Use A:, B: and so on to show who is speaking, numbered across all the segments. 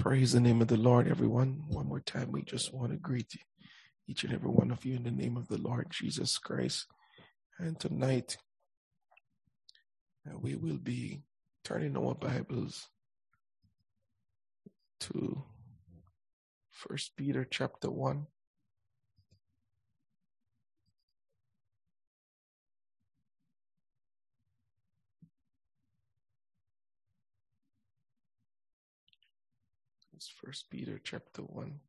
A: Praise the name of the Lord, everyone. One more time, we just want to greet each and every one of you in the name of the Lord Jesus Christ. And tonight, uh, we will be turning our Bibles to First Peter chapter 1. It's First Peter chapter 1.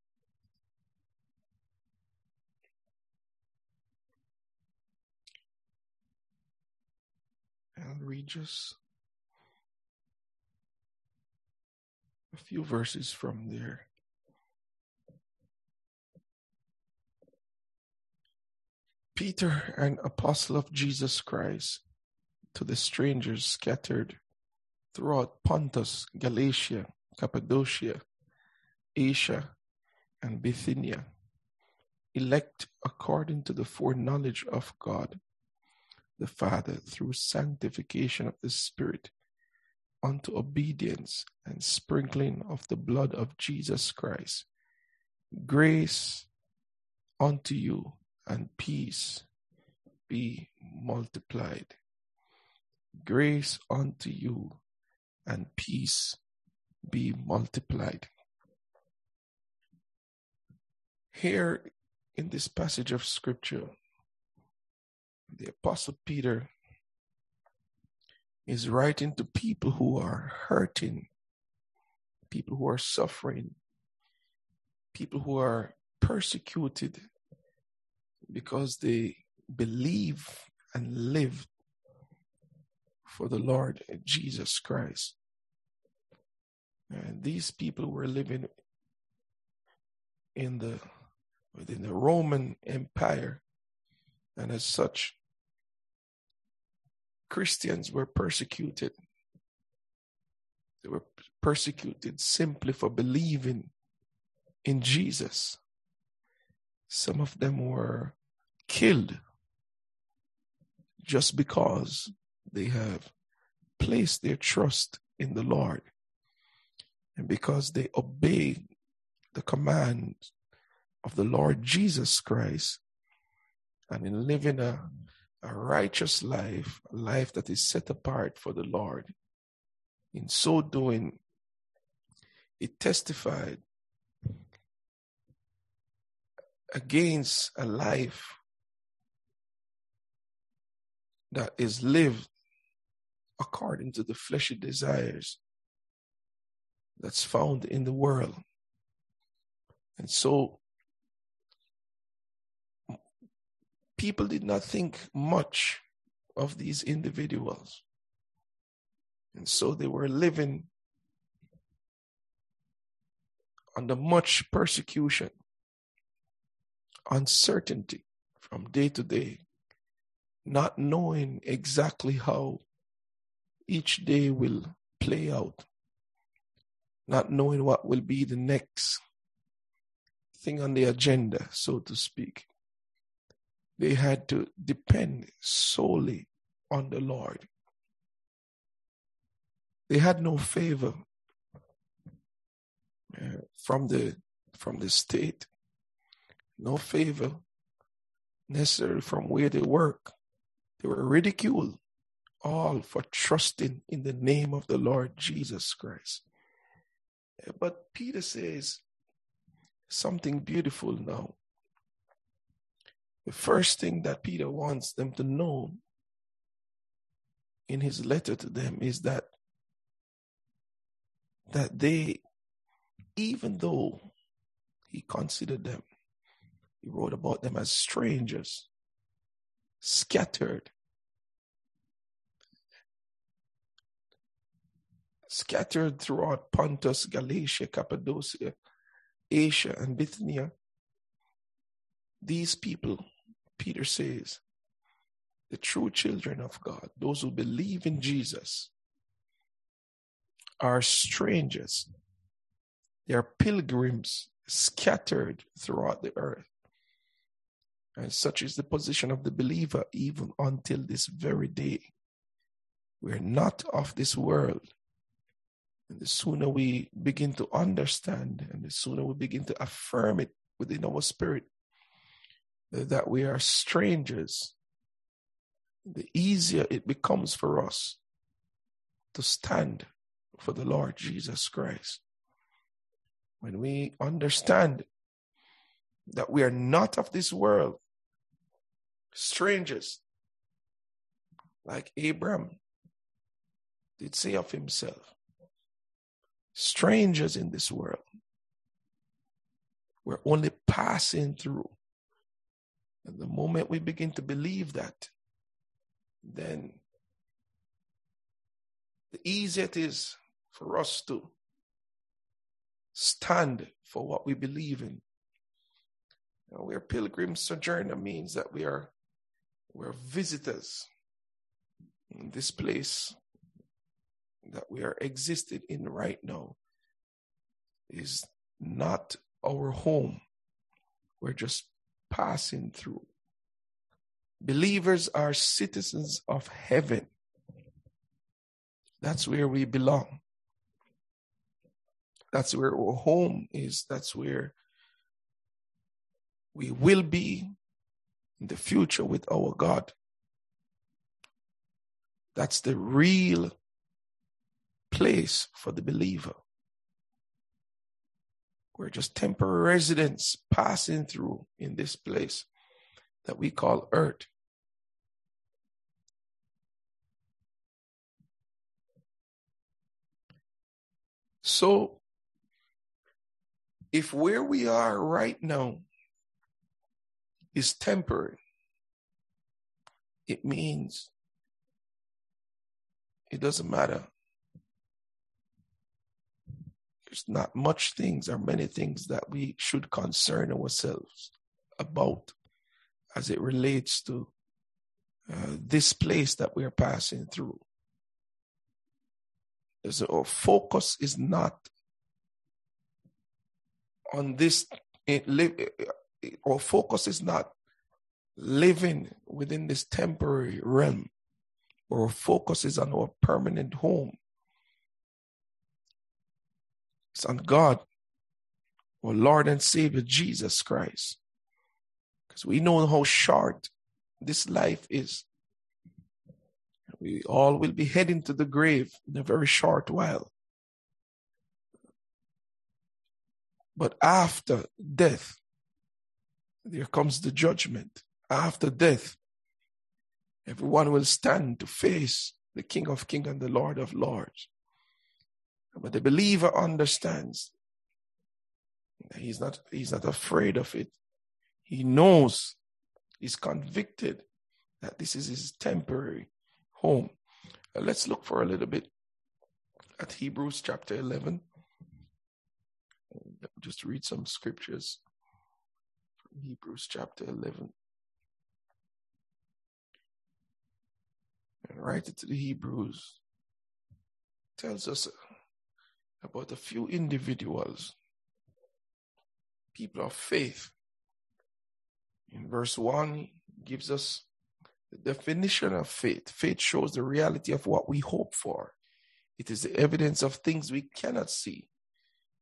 A: I'll read just a few verses from there. Peter, an apostle of Jesus Christ, to the strangers scattered throughout Pontus, Galatia, Cappadocia, Asia, and Bithynia, elect according to the foreknowledge of God the Father through sanctification of the Spirit unto obedience and sprinkling of the blood of Jesus Christ. Grace unto you and peace be multiplied. Grace unto you and peace be multiplied. Here in this passage of scripture, the Apostle Peter is writing to people who are hurting, people who are suffering, people who are persecuted because they believe and live for the Lord Jesus Christ. And these people were living in the within the Roman Empire, and as such, Christians were persecuted. They were persecuted simply for believing in Jesus. Some of them were killed just because they have placed their trust in the Lord and because they obey the command of the Lord Jesus Christ and in living a a righteous life, a life that is set apart for the Lord. In so doing, it testified against a life that is lived according to the fleshy desires that's found in the world. And so people did not think much of these individuals. And so they were living under much persecution, uncertainty from day to day, not knowing exactly how each day will play out, not knowing what will be the next thing on the agenda, so to speak they had to depend solely on the Lord. They had no favor uh, from the from the state, no favor necessary from where they work. They were ridiculed, all for trusting in the name of the Lord Jesus Christ. But Peter says something beautiful now. The first thing that Peter wants them to know in his letter to them is that that they even though he considered them he wrote about them as strangers scattered scattered throughout Pontus, Galatia, Cappadocia, Asia, and Bithynia. These people Peter says, the true children of God, those who believe in Jesus, are strangers. They are pilgrims scattered throughout the earth. And such is the position of the believer even until this very day. We're not of this world. And the sooner we begin to understand and the sooner we begin to affirm it within our spirit that we are strangers, the easier it becomes for us to stand for the Lord Jesus Christ. When we understand that we are not of this world, strangers, like Abram did say of himself, strangers in this world. We're only passing through. And the moment we begin to believe that, then the easier it is for us to stand for what we believe in. We're pilgrim sojourner means that we are we're visitors in this place that we are existed in right now is not our home. We're just passing through. Believers are citizens of heaven. That's where we belong. That's where our home is. That's where we will be in the future with our God. That's the real place for the believer. We're just temporary residents passing through in this place that we call earth. So, if where we are right now is temporary, it means it doesn't matter. There's not much things or many things that we should concern ourselves about as it relates to uh, this place that we're passing through. So our focus is not on this. Eh, it live, eh, eh, our focus is not living within this temporary realm. Our focus is on our permanent home. On God, our Lord and Savior Jesus Christ. Because we know how short this life is. We all will be heading to the grave in a very short while. But after death, there comes the judgment. After death, everyone will stand to face the King of Kings and the Lord of Lords. But the believer understands. He's not, he's not afraid of it. He knows, he's convicted that this is his temporary home. Uh, let's look for a little bit at Hebrews chapter 11. Just read some scriptures from Hebrews chapter 11. And write it to the Hebrews tells us about a few individuals, people of faith. In verse 1, gives us the definition of faith. Faith shows the reality of what we hope for. It is the evidence of things we cannot see.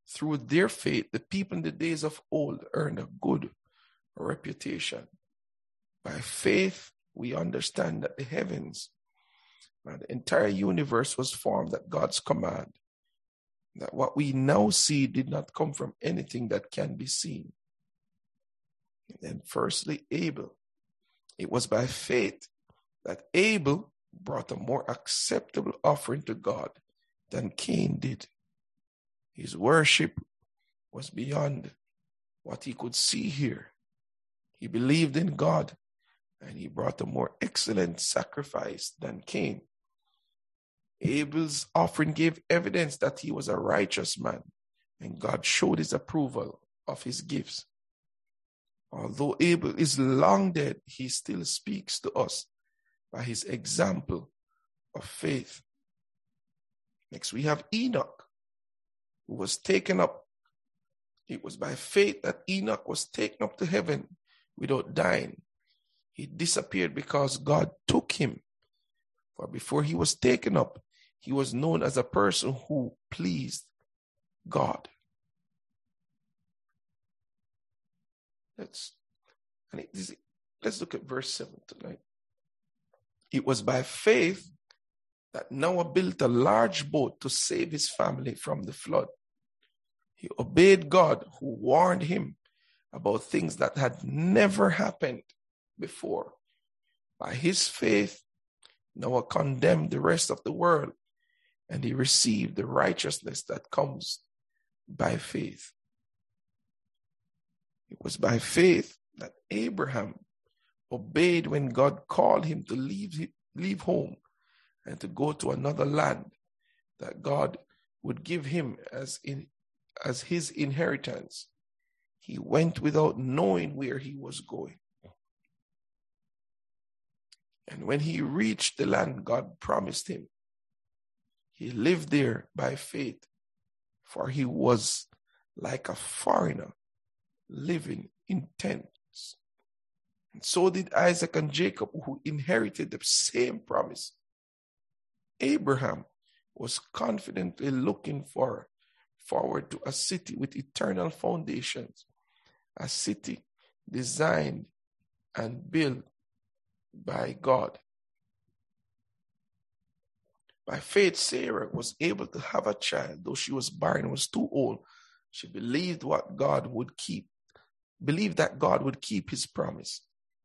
A: Through their faith, the people in the days of old earned a good reputation. By faith, we understand that the heavens and the entire universe was formed at God's command. That what we now see did not come from anything that can be seen. And then, firstly, Abel it was by faith that Abel brought a more acceptable offering to God than Cain did. His worship was beyond what he could see here. He believed in God and he brought a more excellent sacrifice than Cain. Abel's offering gave evidence that he was a righteous man and God showed his approval of his gifts. Although Abel is long dead, he still speaks to us by his example of faith. Next, we have Enoch, who was taken up. It was by faith that Enoch was taken up to heaven without dying. He disappeared because God took him. For before he was taken up, he was known as a person who pleased God. Let's, let's look at verse 7 tonight. It was by faith that Noah built a large boat to save his family from the flood. He obeyed God, who warned him about things that had never happened before. By his faith, Noah condemned the rest of the world and he received the righteousness that comes by faith. It was by faith that Abraham obeyed when God called him to leave, leave home and to go to another land that God would give him as in as his inheritance. He went without knowing where he was going. And when he reached the land God promised him, he lived there by faith, for he was like a foreigner living in tents. And so did Isaac and Jacob, who inherited the same promise. Abraham was confidently looking for forward to a city with eternal foundations, a city designed and built by God. By faith, Sarah was able to have a child, though she was barren was too old. She believed what God would keep, believed that God would keep his promise.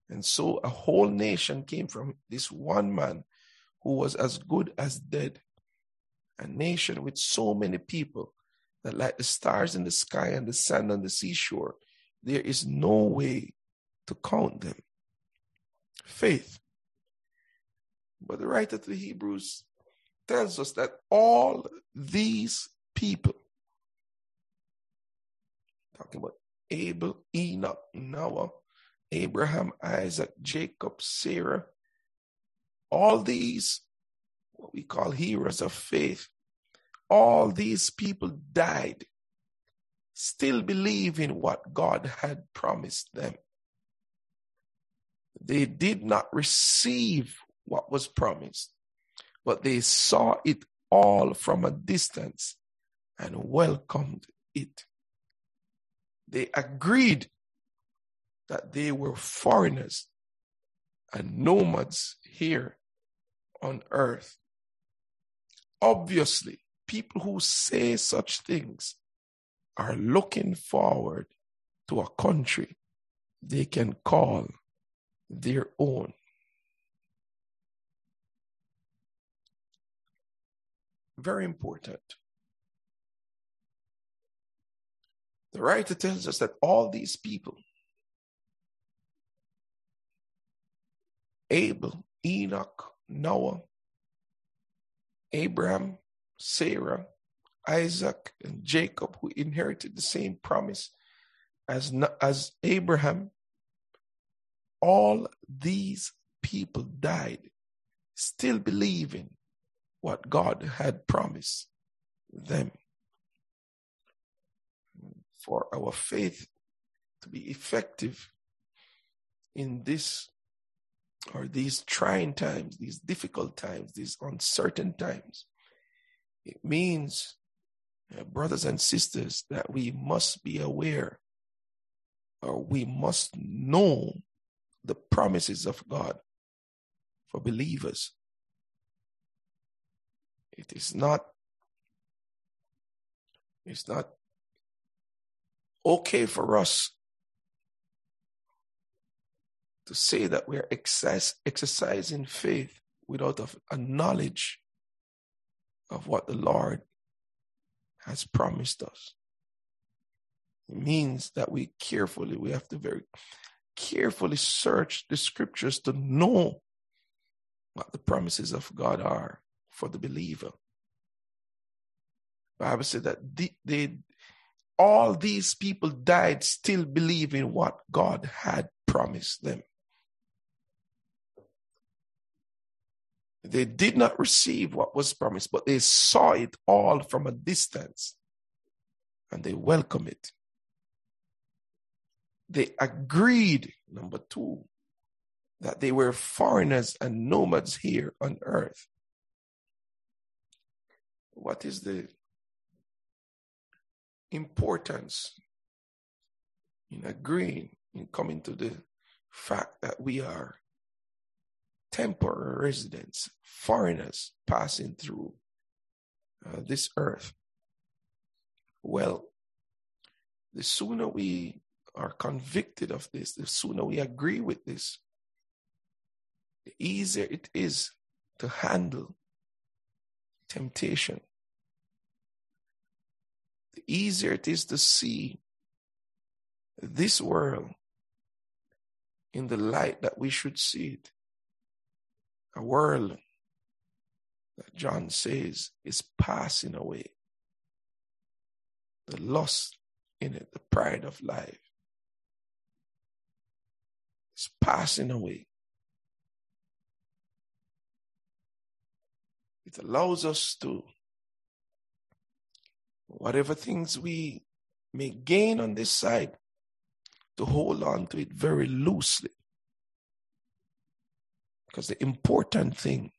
A: And so a whole nation came from this one man who was as good as dead. A nation with so many people that, like the stars in the sky and the sand on the seashore, there is no way to count them. Faith. But the writer to the Hebrews tells us that all these people, talking about Abel, Enoch, Noah, Abraham, Isaac, Jacob, Sarah, all these, what we call heroes of faith, all these people died still believing what God had promised them. They did not receive what was promised, but they saw it all from a distance and welcomed it. They agreed that they were foreigners and nomads here on earth. Obviously, people who say such things are looking forward to a country they can call their own. Very important. The writer tells us that all these people, Abel, Enoch, Noah, Abraham, Sarah, Isaac, and Jacob, who inherited the same promise as, as Abraham, all these people died still believing what God had promised them. For our faith to be effective in this or these trying times, these difficult times, these uncertain times. It means, uh, brothers and sisters, that we must be aware or we must know the promises of God for believers. It is not, it's not okay for us to say that we're exercising faith without a knowledge of what the Lord has promised us. It means that we carefully, we have to very carefully search the scriptures to know what the promises of God are for the believer. Bible said that all these people died still believing what God had promised them. They did not receive what was promised, but they saw it all from a distance and they welcomed it. They agreed, number two, that they were foreigners and nomads here on earth. What is the importance in agreeing, in coming to the fact that we are temporary residents, foreigners passing through uh, this earth. Well, the sooner we are convicted of this, the sooner we agree with this, the easier it is to handle temptation. The easier it is to see this world in the light that we should see it. A world that John says is passing away. The lust in it, the pride of life is passing away. It allows us to, whatever things we may gain on this side, to hold on to it very loosely. Because the important thing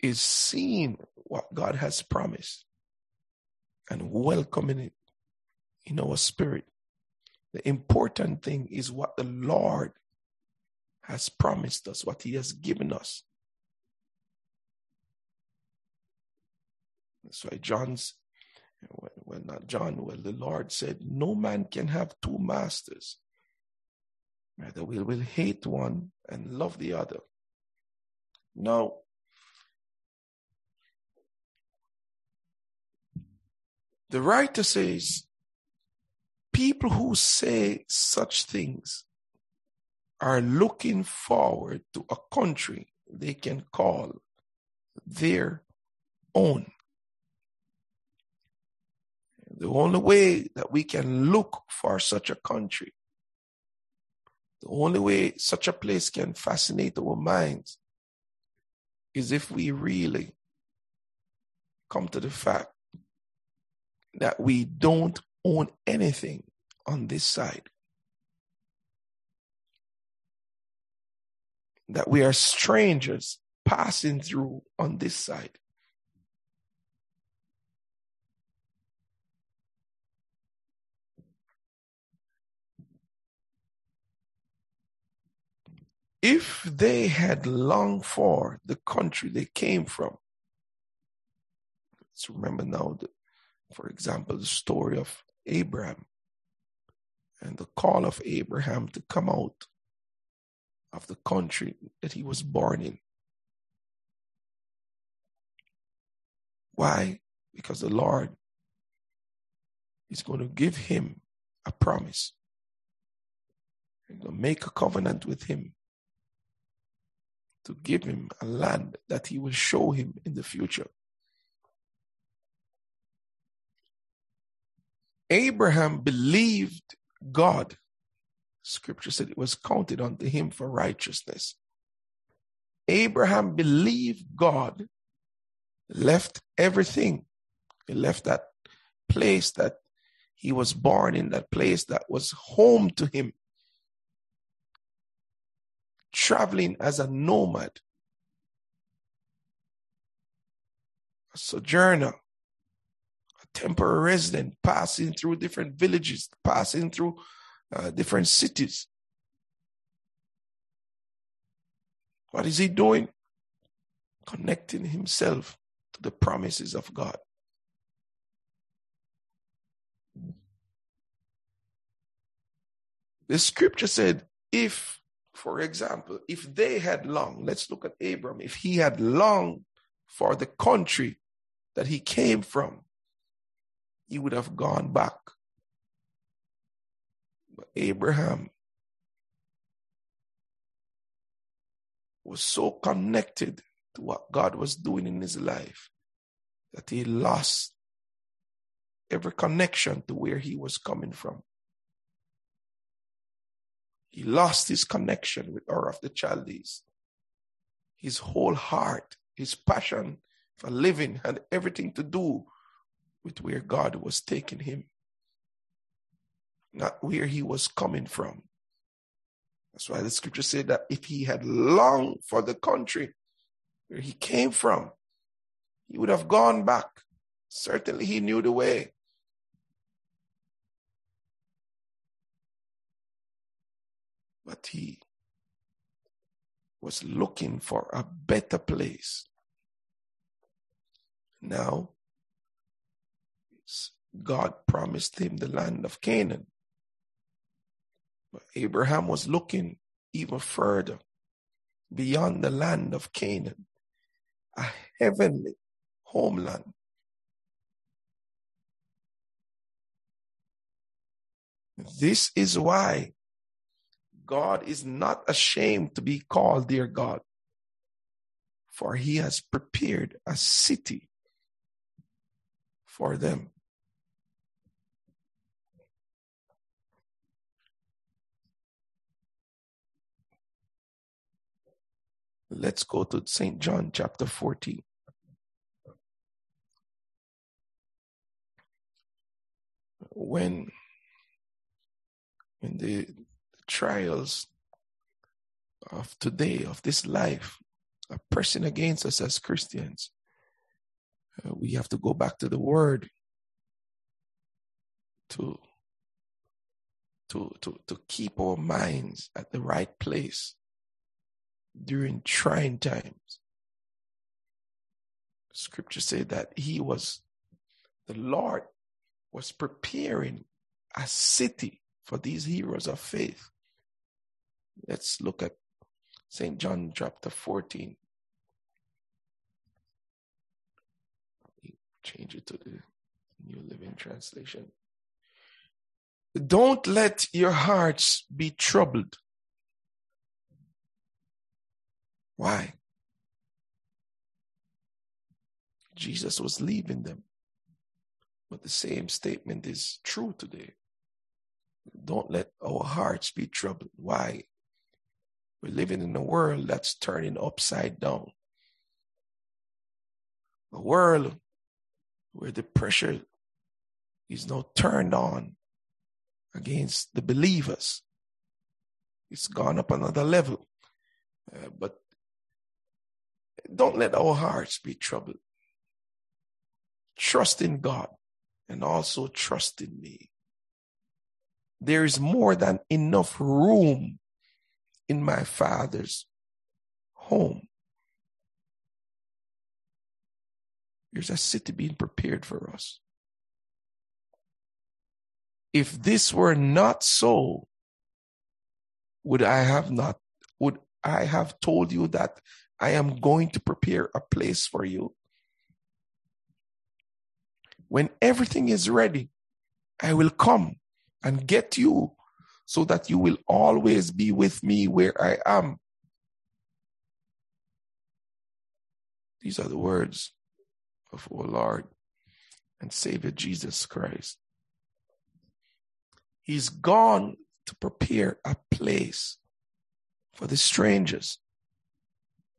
A: is seeing what God has promised and welcoming it in our spirit. The important thing is what the Lord has promised us, what He has given us. That's why John's, well, not John, well, the Lord said, No man can have two masters. Rather, we will hate one and love the other. Now, the writer says, people who say such things are looking forward to a country they can call their own. The only way that we can look for such a country, the only way such a place can fascinate our minds is if we really come to the fact that we don't own anything on this side. That we are strangers passing through on this side. If they had longed for the country they came from, let's remember now, the, for example, the story of Abraham and the call of Abraham to come out of the country that he was born in. Why? Because the Lord is going to give him a promise. and to make a covenant with him to give him a land that he will show him in the future. Abraham believed God. Scripture said it was counted unto him for righteousness. Abraham believed God, left everything. He left that place that he was born in, that place that was home to him, traveling as a nomad, a sojourner, a temporary resident, passing through different villages, passing through uh, different cities. What is he doing? Connecting himself to the promises of God. The scripture said, if, for example, if they had longed, let's look at Abram, if he had longed for the country that he came from, he would have gone back. Abraham was so connected to what God was doing in his life that he lost every connection to where he was coming from. He lost his connection with Ur of the Chaldees. His whole heart, his passion for living had everything to do with where God was taking him, not where he was coming from. That's why the scripture said that if he had longed for the country where he came from, he would have gone back. Certainly, he knew the way. But he was looking for a better place. Now, God promised him the land of Canaan. But Abraham was looking even further beyond the land of Canaan, a heavenly homeland. This is why God is not ashamed to be called their God, for he has prepared a city for them. Let's go to St. John chapter 14. When in the trials of today, of this life, are pressing against us as Christians, uh, we have to go back to the Word to, to, to, to keep our minds at the right place during trying times. Scripture said that he was, the Lord was preparing a city for these heroes of faith. Let's look at St. John chapter 14. Change it to the New Living Translation. Don't let your hearts be troubled. Why? Jesus was leaving them. But the same statement is true today. Don't let our hearts be troubled. Why? We're living in a world that's turning upside down. A world where the pressure is now turned on against the believers. It's gone up another level. Uh, but don't let our hearts be troubled. Trust in God and also trust in me. There is more than enough room in my Father's home. There's a city being prepared for us. If this were not so, would I have not, would I have told you that I am going to prepare a place for you. When everything is ready, I will come and get you so that you will always be with me where I am. These are the words of our Lord and Savior Jesus Christ. He's gone to prepare a place for the strangers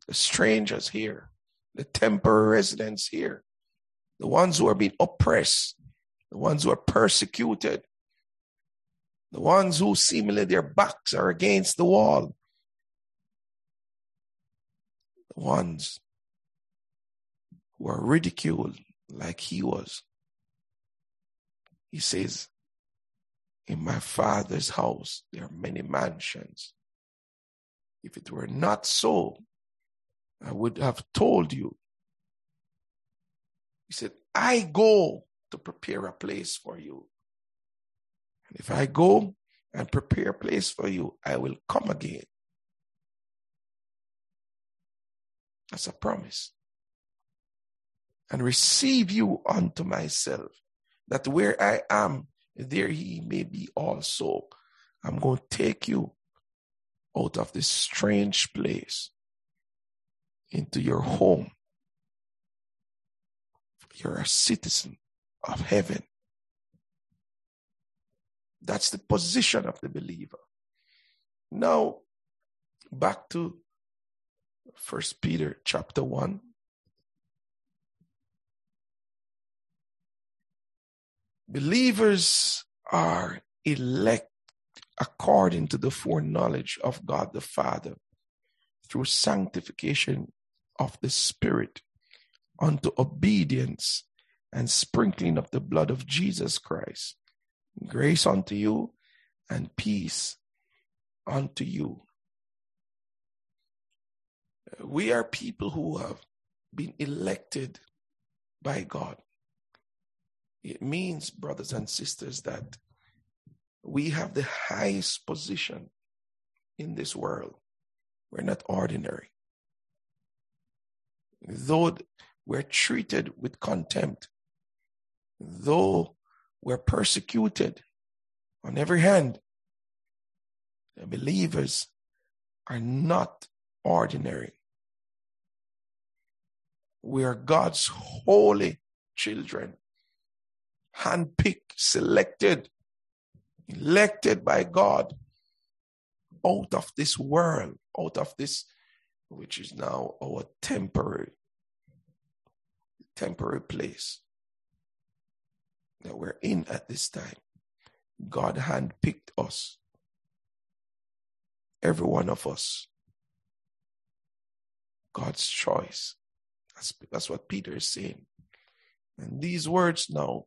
A: the strangers here, the temporary residents here, the ones who are being oppressed, the ones who are persecuted, the ones who seemingly their backs are against the wall, the ones who are ridiculed like he was. He says, In my father's house there are many mansions. If it were not so, I would have told you. He said, I go to prepare a place for you. And if I go and prepare a place for you, I will come again. That's a promise. And receive you unto myself, that where I am, there he may be also. I'm going to take you out of this strange place into your home. You're a citizen of heaven. That's the position of the believer. Now, back to First Peter chapter 1. Believers are elect according to the foreknowledge of God the Father through sanctification of the Spirit unto obedience and sprinkling of the blood of Jesus Christ. Grace unto you and peace unto you. We are people who have been elected by God. It means, brothers and sisters, that we have the highest position in this world. We're not ordinary. Though we're treated with contempt, though we're persecuted on every hand, the believers are not ordinary. We are God's holy children, handpicked, selected, elected by God out of this world, out of this, which is now our temporary, temporary place that we're in at this time. God handpicked us. Every one of us. God's choice. That's, that's what Peter is saying. And these words now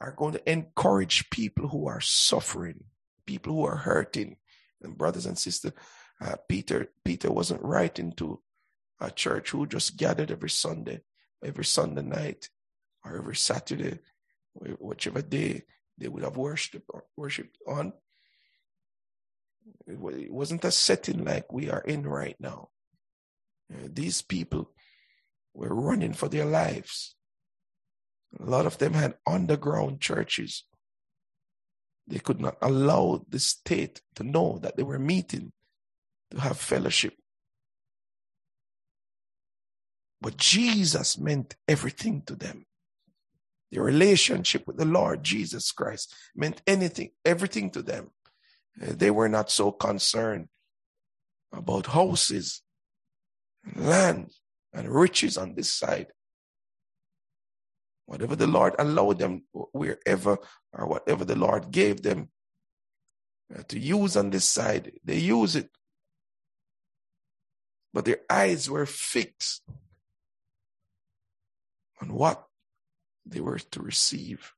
A: are going to encourage people who are suffering, people who are hurting. And brothers and sisters, uh, Peter Peter wasn't writing to a church who just gathered every Sunday, every Sunday night, or every Saturday, whichever day they would have worshipped worshipped on. It wasn't a setting like we are in right now. Uh, these people were running for their lives. A lot of them had underground churches. They could not allow the state to know that they were meeting to have fellowship. But Jesus meant everything to them. Their relationship with the Lord Jesus Christ meant anything, everything to them. Uh, they were not so concerned about houses, land, and riches on this side. Whatever the Lord allowed them, wherever or whatever the Lord gave them uh, to use on this side, they use it. But their eyes were fixed on what they were to receive,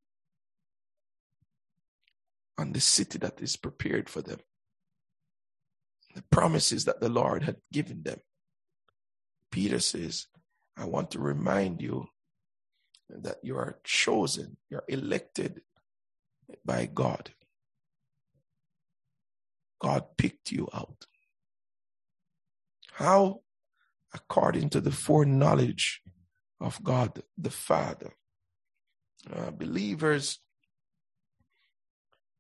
A: on the city that is prepared for them, the promises that the Lord had given them. Peter says, I want to remind you that you are chosen, you're elected by God. God picked you out. How? According to the foreknowledge of God the Father. Uh, believers,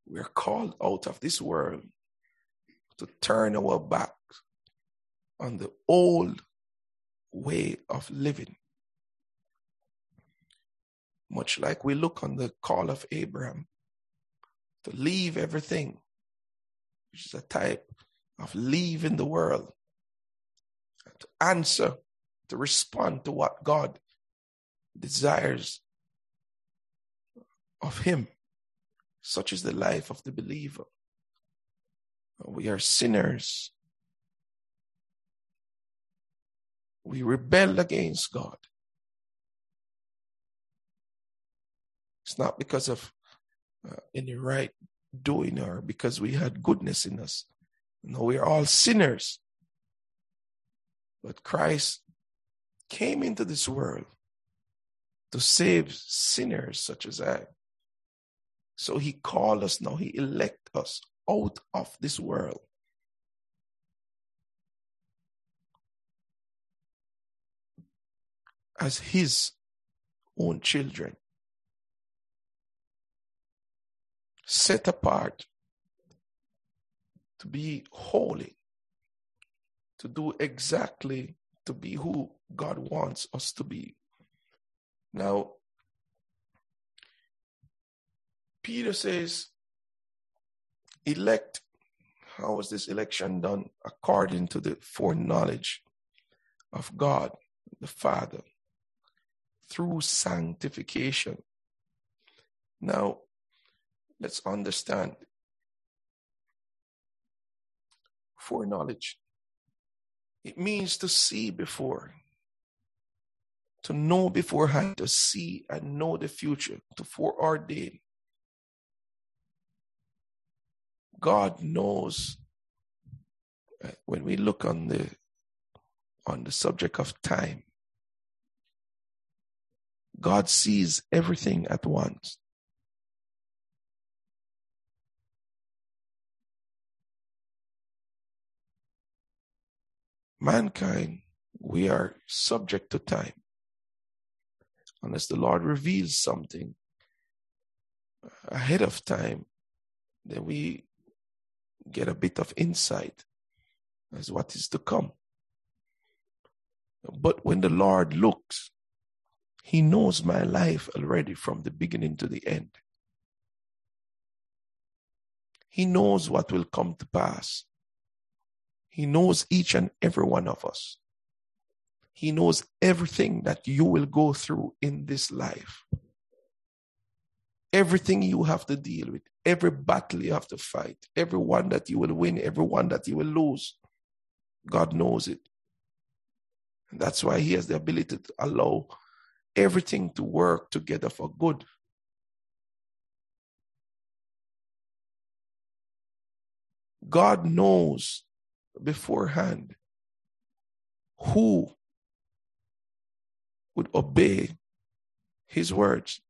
A: we're called out of this world to turn our back on the old way of living. Much like we look on the call of Abraham to leave everything, which is a type of leaving the world, to answer, to respond to what God desires of Him. Such is the life of the believer. We are sinners we rebel against God. It's not because of uh, any right doing or because we had goodness in us. No, we are all sinners. But Christ came into this world to save sinners such as I. So he called us now, he elect us out of this world as his own children. Set apart to be holy, to do exactly to be who God wants us to be. Now, Peter says, elect. How was this election done? According to the foreknowledge of God the Father through sanctification. Now, let's understand foreknowledge. It means to see before. to know beforehand, to see and know the future, to foreordain. God knows uh, when we look on the on the subject of time, God sees everything at once. Mankind, we are subject to time. Unless the Lord reveals something ahead of time, then we get a bit of insight as what is to come. But when the Lord looks, He knows my life already from the beginning to the end. He knows what will come to pass. He knows each and every one of us. He knows everything that you will go through in this life. Everything you have to deal with, every battle you have to fight, every one that you will win, every one that you will lose. God knows it. And that's why He has the ability to allow everything to work together for good. God knows beforehand who would obey his words.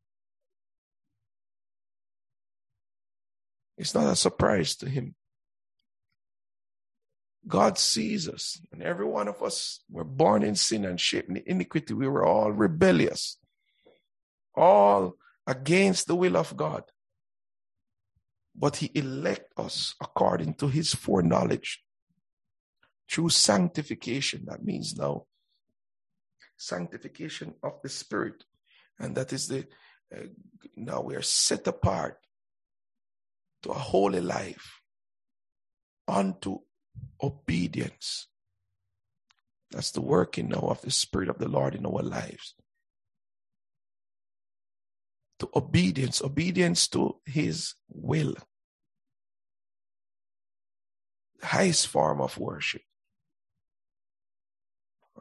A: It's not a surprise to him. God sees us, and every one of us were born in sin and shaped in iniquity. We were all rebellious, all against the will of God. But He elect us according to His foreknowledge through sanctification. That means now sanctification of the Spirit, and that is the uh, now we are set apart to a holy life unto obedience. That's the working now of the Spirit of the Lord in our lives. To obedience, obedience to His will. The highest form of worship.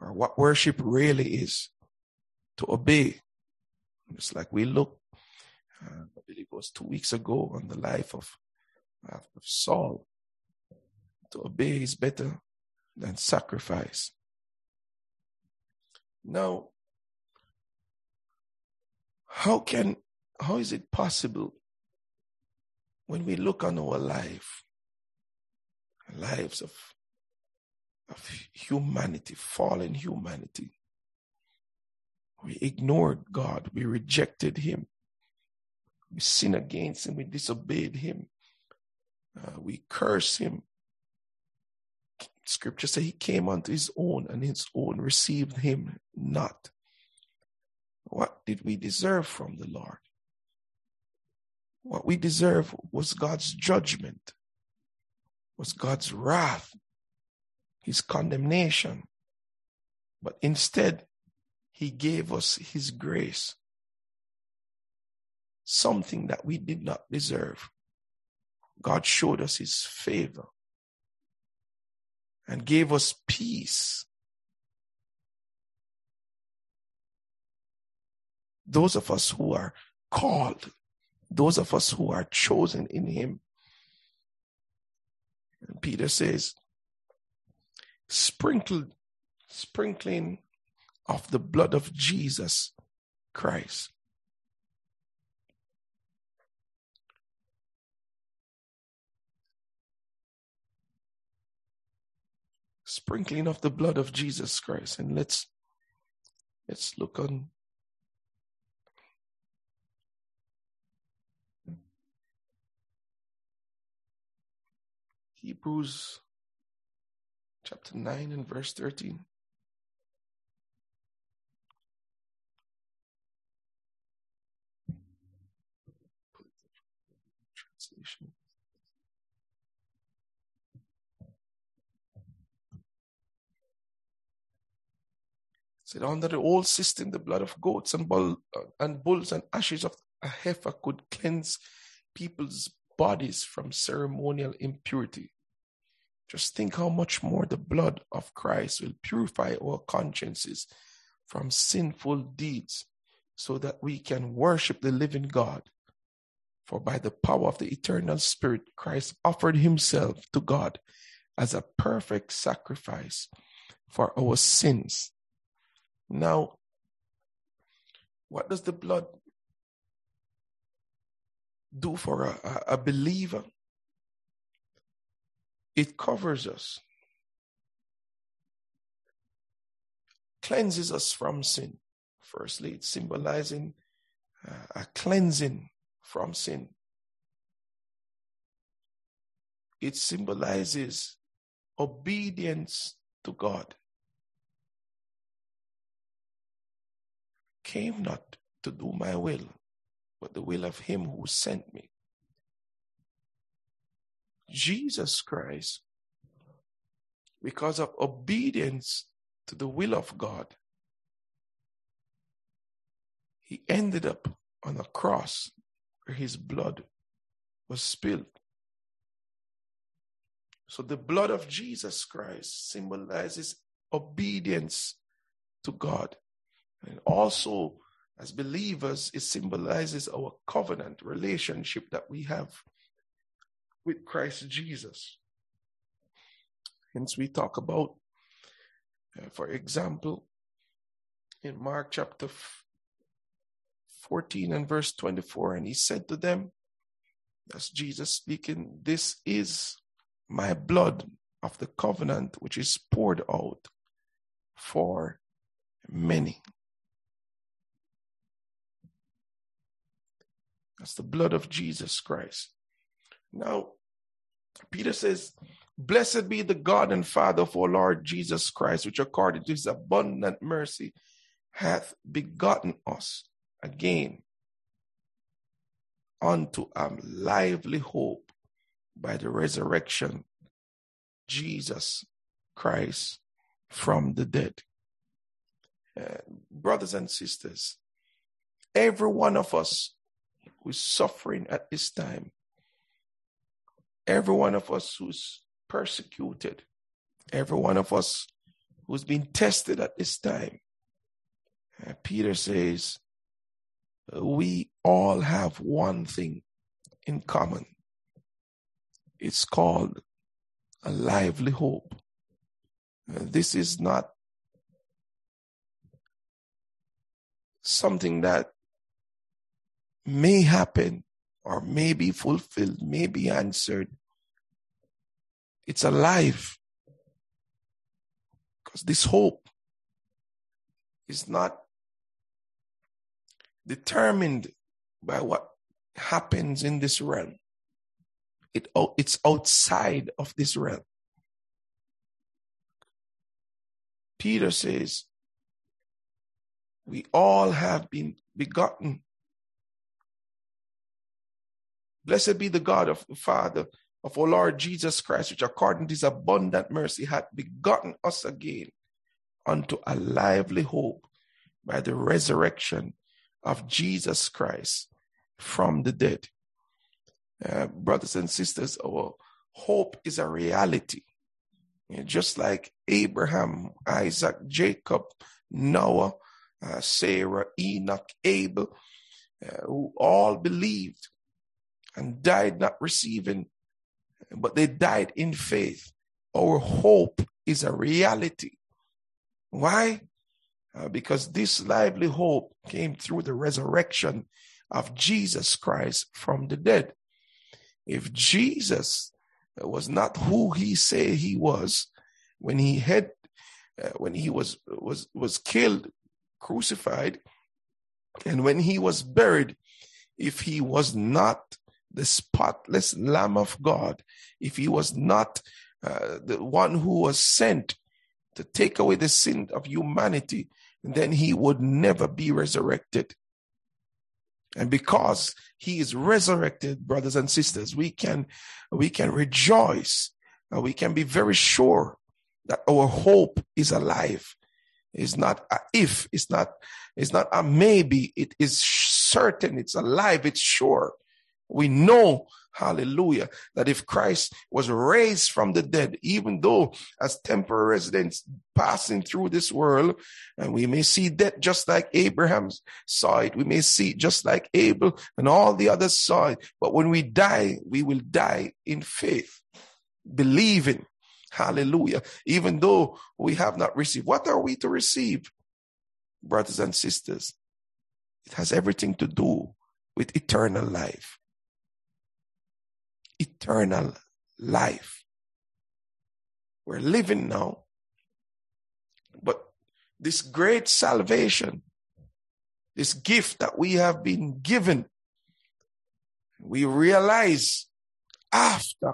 A: Or what worship really is. To obey. It's like we look, uh, I believe it was two weeks ago on the life of, of Saul to obey is better than sacrifice. Now, how can, how is it possible when we look on our life, lives of, of humanity, fallen humanity, we ignored God, we rejected Him, we sinned against Him, we disobeyed Him, uh, we cursed Him, Scripture says he came unto his own, and his own received him not. What did we deserve from the Lord? What we deserve was God's judgment, was God's wrath, his condemnation. But instead, he gave us his grace, something that we did not deserve. God showed us his favor and gave us peace. Those of us who are called, those of us who are chosen in Him. And Peter says, sprinkled, sprinkling of the blood of Jesus Christ sprinkling of the blood of Jesus Christ. And let's let's look on Hebrews chapter 9 and verse 13. Translation. said under the old system, the blood of goats and, bull, uh, and bulls and ashes of a heifer could cleanse people's bodies from ceremonial impurity. Just think how much more the blood of Christ will purify our consciences from sinful deeds so that we can worship the living God. For by the power of the eternal Spirit, Christ offered himself to God as a perfect sacrifice for our sins. Now, what does the blood do for a, a, believer? It covers us, cleanses us from sin. Firstly, it's symbolizing uh, a cleansing from sin. It symbolizes obedience to God. Came not to do my will, but the will of him who sent me. Jesus Christ, because of obedience to the will of God, he ended up on a cross where his blood was spilled. So the blood of Jesus Christ symbolizes obedience to God. And also, as believers, it symbolizes our covenant relationship that we have with Christ Jesus. Hence, we talk about, uh, for example, in Mark chapter 14 and verse 24, and he said to them, that's Jesus speaking, this is my blood of the covenant, which is poured out for many. That's the blood of Jesus Christ. Now, Peter says, Blessed be the God and Father of our Lord Jesus Christ, which according to his abundant mercy hath begotten us again unto a lively hope by the resurrection Jesus Christ from the dead. Uh, brothers and sisters, every one of us who is suffering at this time, every one of us who's persecuted, every one of us who's been tested at this time, uh, Peter says, we all have one thing in common. It's called a lively hope. Uh, this is not something that may happen or may be fulfilled, may be answered. It's alive. Because this hope is not determined by what happens in this realm. It, oh, it's outside of this realm. Peter says, We all have been begotten. Blessed be the God of the Father of our Lord Jesus Christ, which according to his abundant mercy hath begotten us again unto a lively hope by the resurrection of Jesus Christ from the dead. Uh, brothers and sisters, our hope is a reality. just like Abraham, Isaac, Jacob, Noah, uh, Sarah, Enoch, Abel, uh, who all believed and died not receiving, but they died in faith. Our hope is a reality. Why? Uh, because this lively hope came through the resurrection of Jesus Christ from the dead. If Jesus was not who he said he was when he had uh, when he was was was killed crucified and when he was buried if he was not the spotless lamb of god if he was not uh, the one who was sent to take away the sin of humanity then he would never be resurrected and because he is resurrected, brothers and sisters, we can, we can rejoice. Uh, we can be very sure that our hope is alive. It's not a if, it's not, it's not a maybe. It is certain. It's alive. It's sure. We know Hallelujah. That if Christ was raised from the dead, even though as temporary residents passing through this world, and we may see death just like Abraham saw it, we may see just like Abel and all the others saw it. But when we die, we will die in faith, believing. Hallelujah. Even though we have not received, what are we to receive, brothers and sisters? It has everything to do with eternal life eternal life. We're living now, but this great salvation, this gift that we have been given, we realize after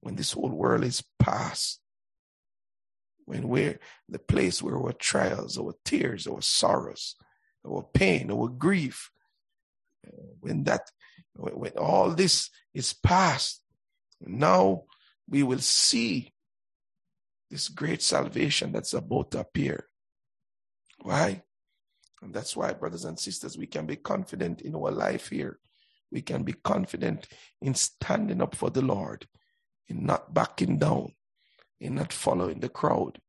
A: when this whole world is past, when we're the place where our trials, our tears, our sorrows, our pain, our grief, when that when all this is past, now we will see this great salvation that's about to appear. Why? And that's why, brothers and sisters, we can be confident in our life here. We can be confident in standing up for the Lord, in not backing down, in not following the crowd,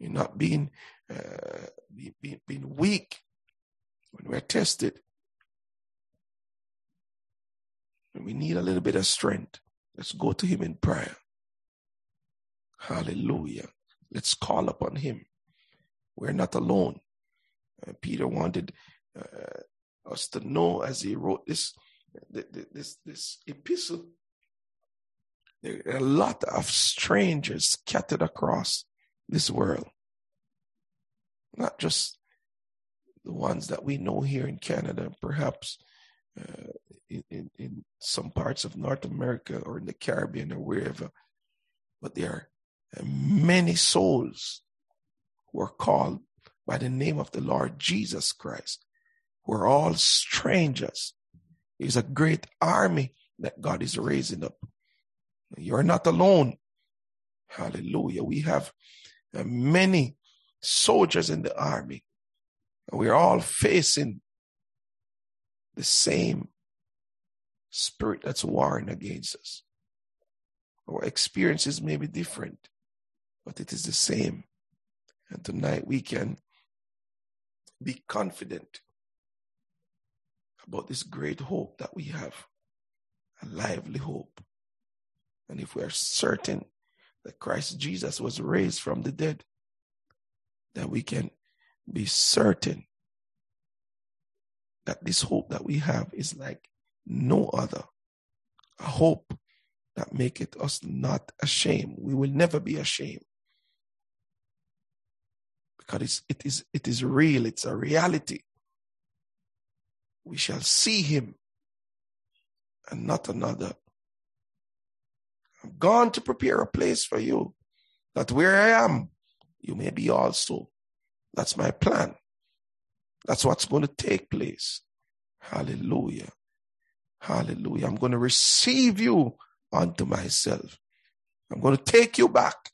A: in not being, uh, being, being weak when we're tested. We need a little bit of strength. Let's go to Him in prayer. Hallelujah. Let's call upon Him. We're not alone. Uh, Peter wanted uh, us to know as he wrote this, this, this epistle. There are a lot of strangers scattered across this world. Not just the ones that we know here in Canada, perhaps uh, in, in, some parts of North America or in the Caribbean or wherever. But there are many souls who are called by the name of the Lord Jesus Christ, who are all strangers. There's a great army that God is raising up. You're not alone. Hallelujah. We have uh, many soldiers in the army. We're all facing the same spirit that's warring against us. Our experiences may be different, but it is the same. And tonight we can be confident about this great hope that we have, a lively hope. And if we are certain that Christ Jesus was raised from the dead, that we can be certain that this hope that we have is like no other. A hope that maketh us not ashamed. We will never be ashamed. Because it's, it, is, it is real, it's a reality. We shall see him and not another. I'm gone to prepare a place for you, that where I am, you may be also. That's my plan. That's what's going to take place. Hallelujah. Hallelujah. I'm going to receive you unto myself. I'm going to take you back.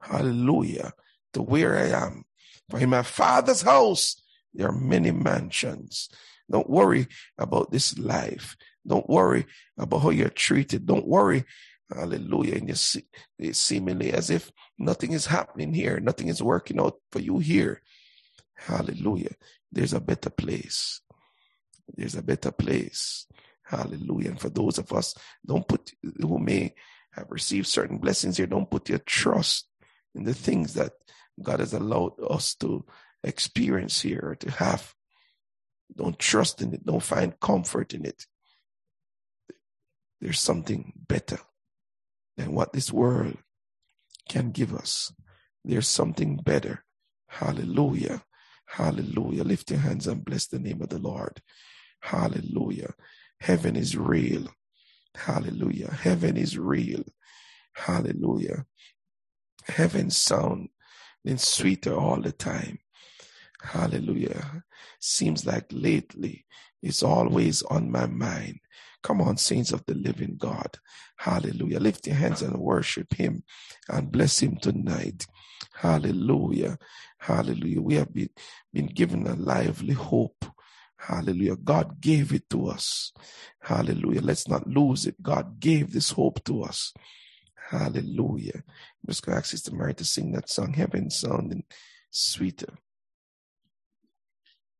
A: Hallelujah. To where I am. For in my father's house, there are many mansions. Don't worry about this life. Don't worry about how you're treated. Don't worry. Hallelujah. And you see, it's seemingly as if nothing is happening here. Nothing is working out for you here. Hallelujah. There's a better place. There's a better place. Hallelujah. And for those of us don't put who may have received certain blessings here, don't put your trust in the things that God has allowed us to experience here or to have. Don't trust in it. Don't find comfort in it. There's something better than what this world can give us. There's something better. Hallelujah. Hallelujah. Lift your hands and bless the name of the Lord. Hallelujah. Heaven is real. Hallelujah. Heaven is real. Hallelujah. Heaven sound sweeter all the time. Hallelujah. Seems like lately it's always on my mind. Come on, saints of the living God. Hallelujah. Lift your hands and worship him and bless him tonight. Hallelujah. Hallelujah. We have been, been given a lively hope Hallelujah. God gave it to us. Hallelujah. Let's not lose it. God gave this hope to us. Hallelujah. I'm just going to ask Sister Mary to sing that song, Heaven Sounding Sweeter.